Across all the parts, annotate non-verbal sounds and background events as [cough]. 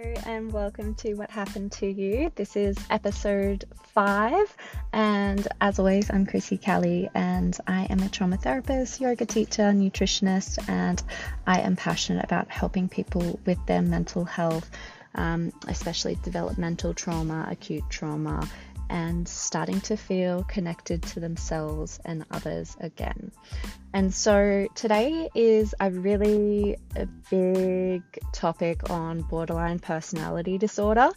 Hello, and welcome to What Happened to You. This is episode five, and as always, I'm Krissy Kallie, and I am a trauma therapist, yoga teacher, nutritionist, and I am passionate about helping people with their mental health, um, especially developmental trauma, acute trauma, and starting to feel connected to themselves and others again. And so today is a really big topic on borderline personality disorder.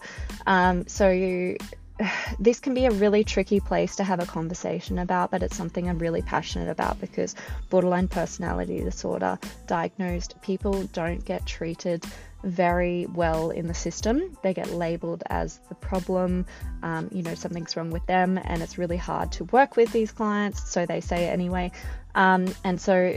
Um, so you, [sighs] this can be a really tricky place to have a conversation about, but it's something I'm really passionate about because borderline personality disorder diagnosed people don't get treated very well in the system. They get labeled as the problem, um, you know, something's wrong with them, and it's really hard to work with these clients, so they say anyway. Um, and so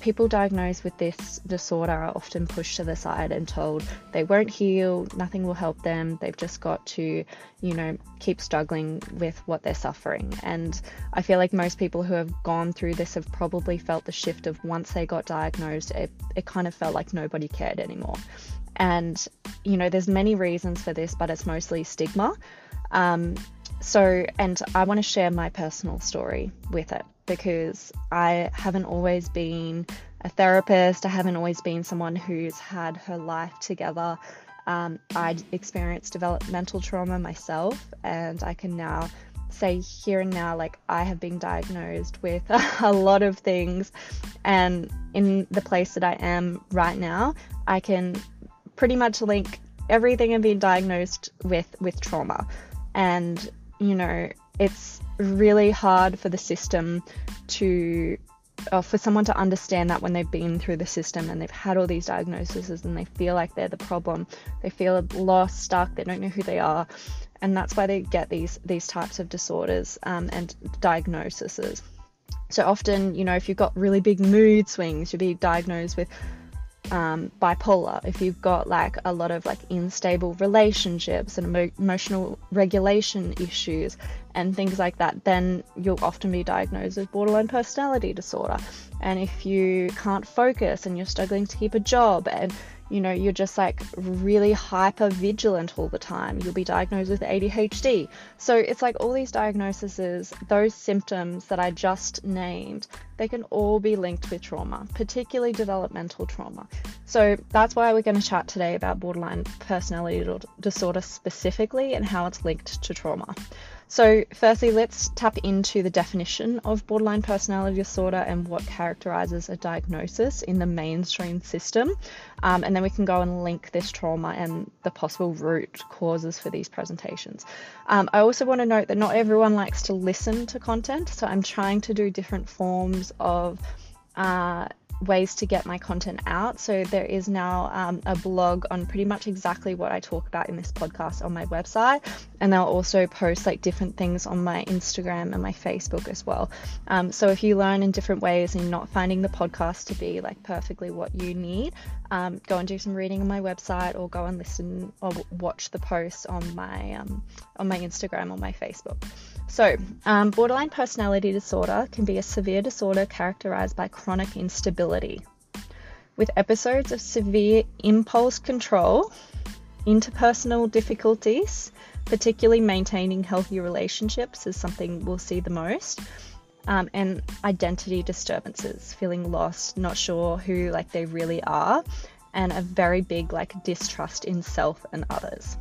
people diagnosed with this disorder are often pushed to the side and told they won't heal, nothing will help them, they've just got to, you know, keep struggling with what they're suffering. And I feel like most people who have gone through this have probably felt the shift of once they got diagnosed, it, it kind of felt like nobody cared anymore. And, you know, there's many reasons for this, but it's mostly stigma. Um, so, and I want to share my personal story with it because I haven't always been a therapist, I haven't always been someone who's had her life together. Um, I experienced developmental trauma myself, and I can now say here and now, like, I have been diagnosed with [laughs] a lot of things, and in the place that I am right now, I can pretty much link everything I've been diagnosed with with trauma. And, you know, it's really hard for the system to or for someone to understand that when they've been through the system and they've had all these diagnoses and they feel like they're the problem. They feel lost stuck they don't know who they are. And that's why they get these these types of disorders um, and diagnoses. So often you know if you've got really big mood swings you'll be diagnosed with um, bipolar, if you've got like a lot of like unstable relationships and emo- emotional regulation issues and things like that, then you'll often be diagnosed with borderline personality disorder. And if you can't focus and you're struggling to keep a job and you know, you're just like really hyper vigilant all the time. You'll be diagnosed with ADHD. So it's like all these diagnoses, those symptoms that I just named, they can all be linked with trauma, particularly developmental trauma. So that's why we're going to chat today about borderline personality disorder specifically and how it's linked to trauma. So, firstly, let's tap into the definition of borderline personality disorder and what characterizes a diagnosis in the mainstream system. Um, and then we can go and link this trauma and the possible root causes for these presentations. Um, I also want to note that not everyone likes to listen to content, so I'm trying to do different forms of uh, ways to get my content out. So there is now um, a blog on pretty much exactly what I talk about in this podcast on my website, and they'll also post like different things on my Instagram and my Facebook as well. Um, so if you learn in different ways and not finding the podcast to be like perfectly what you need, um, go and do some reading on my website, or go and listen or watch the posts on my um, on my Instagram or my Facebook. So, um, borderline personality disorder can be a severe disorder characterized by chronic instability, with episodes of severe impulse control, interpersonal difficulties, particularly maintaining healthy relationships is something we'll see the most. Um, and identity disturbances, feeling lost, not sure who like they really are, and a very big like distrust in self and others.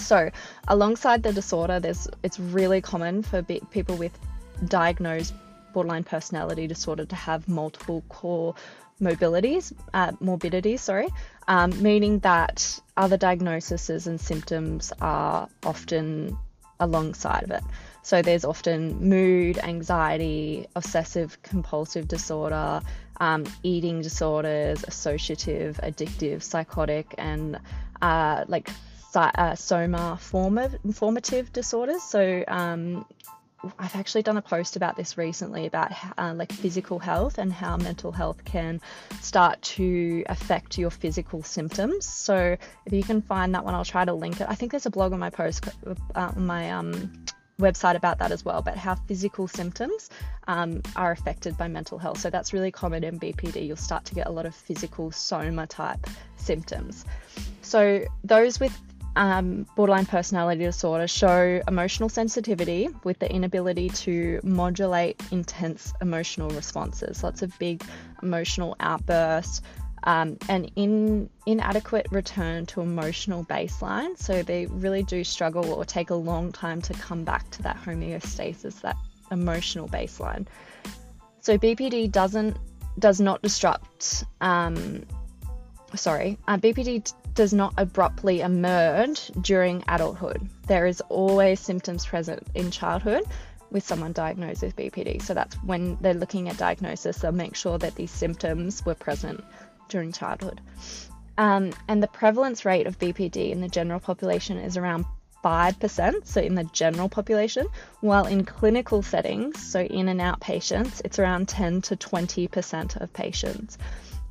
So, alongside the disorder, there's it's really common for be- people with diagnosed borderline personality disorder to have multiple core mobilities, uh, morbidities, sorry, um, meaning that other diagnoses and symptoms are often alongside of it. So there's often mood, anxiety, obsessive compulsive disorder, um, eating disorders, dissociative, addictive, psychotic, and uh, like uh, soma formative disorders. So um, I've actually done a post about this recently about uh, like physical health and how mental health can start to affect your physical symptoms. So if you can find that one, I'll try to link it. I think there's a blog on my post, uh, my um, website about that as well, but how physical symptoms um, are affected by mental health. So that's really common in BPD. You'll start to get a lot of physical soma type symptoms. So those with um, borderline personality disorder show emotional sensitivity with the inability to modulate intense emotional responses, lots of big emotional outbursts, um, in, inadequate return to emotional baseline. So they really do struggle or take a long time to come back to that homeostasis, that emotional baseline. So BPD doesn't does not disrupt. Um, sorry, uh, BPD does not abruptly emerge during adulthood. There is always symptoms present in childhood with someone diagnosed with BPD. So that's when they're looking at diagnosis, they'll make sure that these symptoms were present during childhood. Um, and the prevalence rate of BPD in the general population is around 5%, so in the general population, while in clinical settings, so in and out patients, it's around 10 to 20% of patients.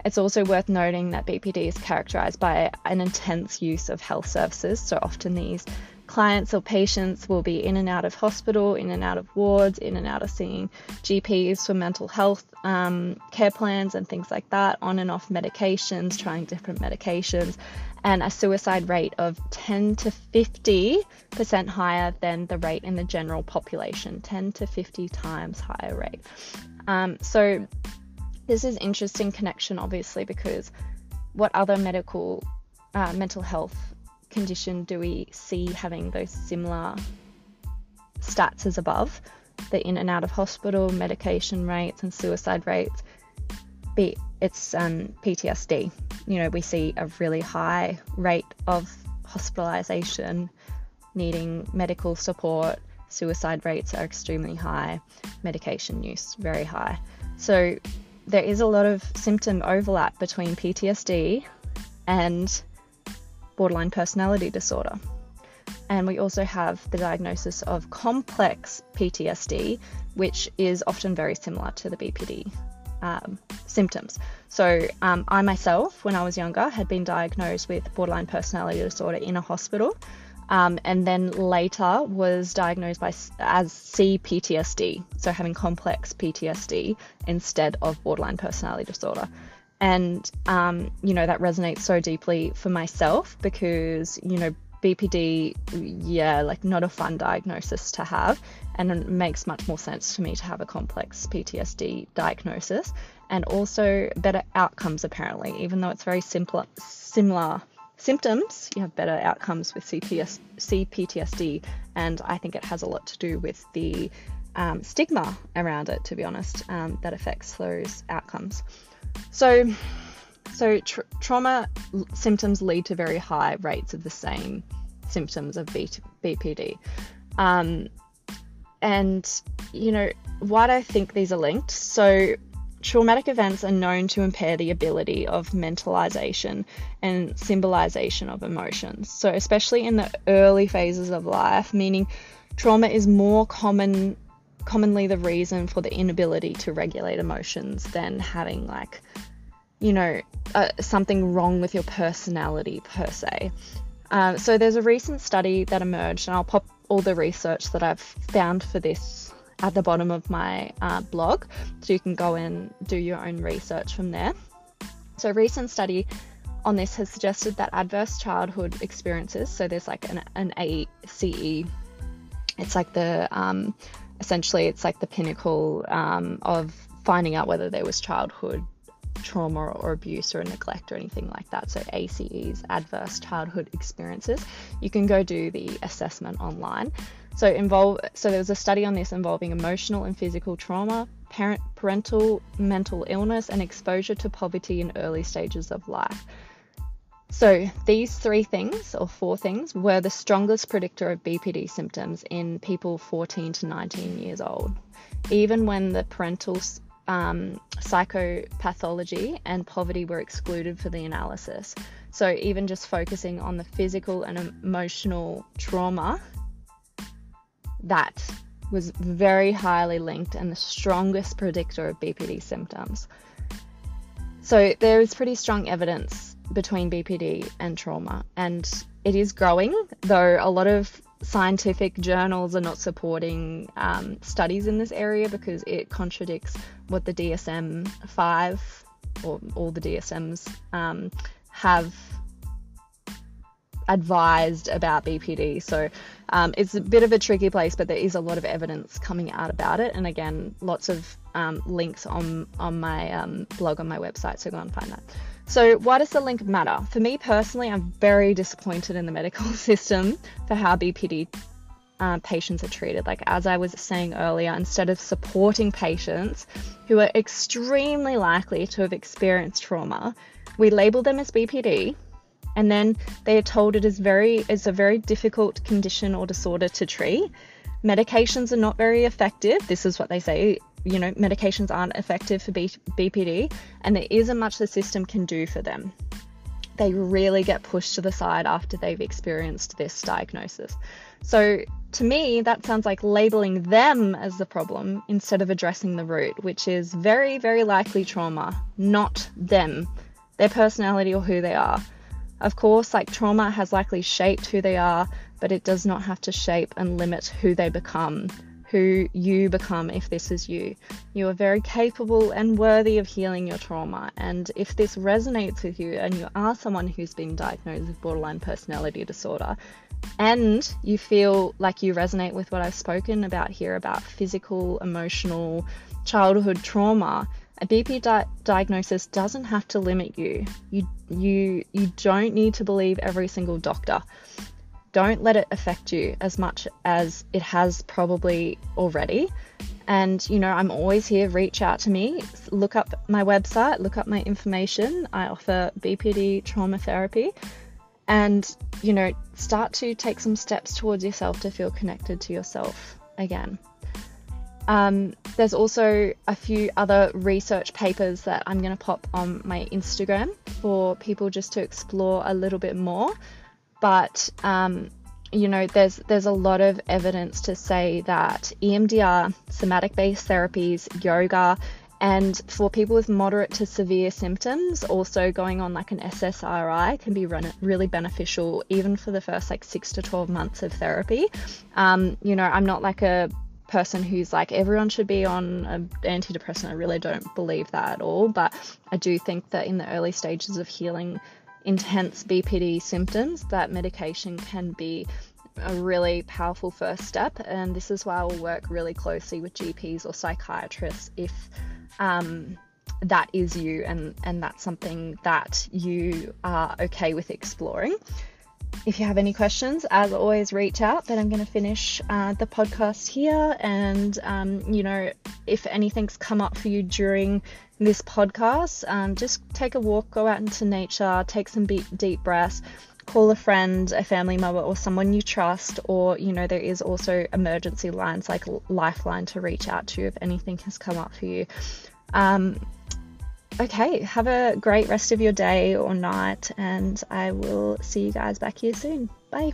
It's also worth noting that BPD is characterized by an intense use of health services. So often these clients or patients will be in and out of hospital, in and out of wards, in and out of seeing GPs for mental health um, care plans and things like that, on and off medications, trying different medications, and a suicide rate of 10 to 50% higher than the rate in the general population, 10 to 50 times higher rate. Um, so this is interesting connection, obviously, because what other medical uh, mental health condition do we see having those similar stats as above? The in and out of hospital, medication rates, and suicide rates. Be it's um, PTSD. You know, we see a really high rate of hospitalization, needing medical support. Suicide rates are extremely high. Medication use very high. So there is a lot of symptom overlap between PTSD and borderline personality disorder. And we also have the diagnosis of complex PTSD, which is often very similar to the BPD um, symptoms. So, um, I myself, when I was younger, had been diagnosed with borderline personality disorder in a hospital um, and then later was diagnosed by as CPTSD, so having complex PTSD instead of borderline personality disorder. And um, you know that resonates so deeply for myself because you know BPD, yeah, like not a fun diagnosis to have, and it makes much more sense to me to have a complex PTSD diagnosis, and also better outcomes apparently, even though it's very simple, similar symptoms, you have better outcomes with CPS, CPTSD, and I think it has a lot to do with the um, stigma around it, to be honest, um, that affects those outcomes. So, so tra- trauma symptoms lead to very high rates of the same symptoms of B- BPD. Um, and, you know, why do I think these are linked? So, Traumatic events are known to impair the ability of mentalization and symbolization of emotions. So, especially in the early phases of life, meaning trauma is more common commonly the reason for the inability to regulate emotions than having like you know uh, something wrong with your personality per se um, so there's a recent study that emerged and i'll pop all the research that i've found for this at the bottom of my uh, blog, so you can go and do your own research from there. So, a recent study on this has suggested that adverse childhood experiences, so there's like an, an ACE, it's like the um, essentially it's like the pinnacle um, of finding out whether there was childhood trauma or abuse or neglect or anything like that. So ACEs, adverse childhood experiences. You can go do the assessment online. So involve so there was a study on this involving emotional and physical trauma, parent parental mental illness and exposure to poverty in early stages of life. So these three things or four things were the strongest predictor of BPD symptoms in people 14 to 19 years old. Even when the parental um, psychopathology and poverty were excluded for the analysis. So, even just focusing on the physical and emotional trauma that was very highly linked and the strongest predictor of BPD symptoms. So there is pretty strong evidence between BPD and trauma, and it is growing, though a lot of scientific journals are not supporting um, studies in this area because it contradicts what the DSM 5 or all the DSMs um, have advised about BPD. So um, it's a bit of a tricky place, but there is a lot of evidence coming out about it. And again, lots of um, links on on my um, blog on my website, so go and find that. So why does the link matter? For me personally, I'm very disappointed in the medical [laughs] system for how BPD uh, patients are treated. Like as I was saying earlier, instead of supporting patients who are extremely likely to have experienced trauma, we label them as BPD and then they are told it is very is a very difficult condition or disorder to treat. Medications are not very effective. This is what they say. You know, medications aren't effective for B- BPD, and there isn't much the system can do for them. They really get pushed to the side after they've experienced this diagnosis. So, to me, that sounds like labeling them as the problem instead of addressing the root, which is very, very likely trauma, not them, their personality or who they are. Of course, like trauma has likely shaped who they are, but it does not have to shape and limit who they become, who you become if this is you. You are very capable and worthy of healing your trauma. And if this resonates with you and you are someone who's been diagnosed with borderline personality disorder, and you feel like you resonate with what I've spoken about here about physical, emotional, childhood trauma, a BP di- diagnosis doesn't have to limit you. You you you don't need to believe every single doctor. Don't let it affect you as much as it has probably already. And you know, I'm always here. Reach out to me. Look up my website. Look up my information. I offer BPD trauma therapy, and you know, start to take some steps towards yourself to feel connected to yourself again. Um, there's also a few other research papers that I'm going to pop on my Instagram for people just to explore a little bit more. But um, you know, there's there's a lot of evidence to say that EMDR, somatic-based therapies, yoga, and for people with moderate to severe symptoms, also going on like an SSRI can be run, really beneficial, even for the first like six to 12 months of therapy. Um, you know, I'm not like a person who's like everyone should be on an antidepressant. I really don't believe that at all, but I do think that in the early stages of healing intense BPD symptoms, that medication can be a really powerful first step. And this is why I will work really closely with GPs or psychiatrists if um, that is you and, and that's something that you are okay with exploring. If you have any questions, as always, reach out. But I'm going to finish uh, the podcast here. And, um, you know, if anything's come up for you during this podcast, um, just take a walk, go out into nature, take some deep, deep breaths, call a friend, a family member, or someone you trust. Or, you know, there is also emergency lines like Lifeline to reach out to if anything has come up for you. Um, okay, have a great rest of your day or night, and I will see you guys back here soon. Bye.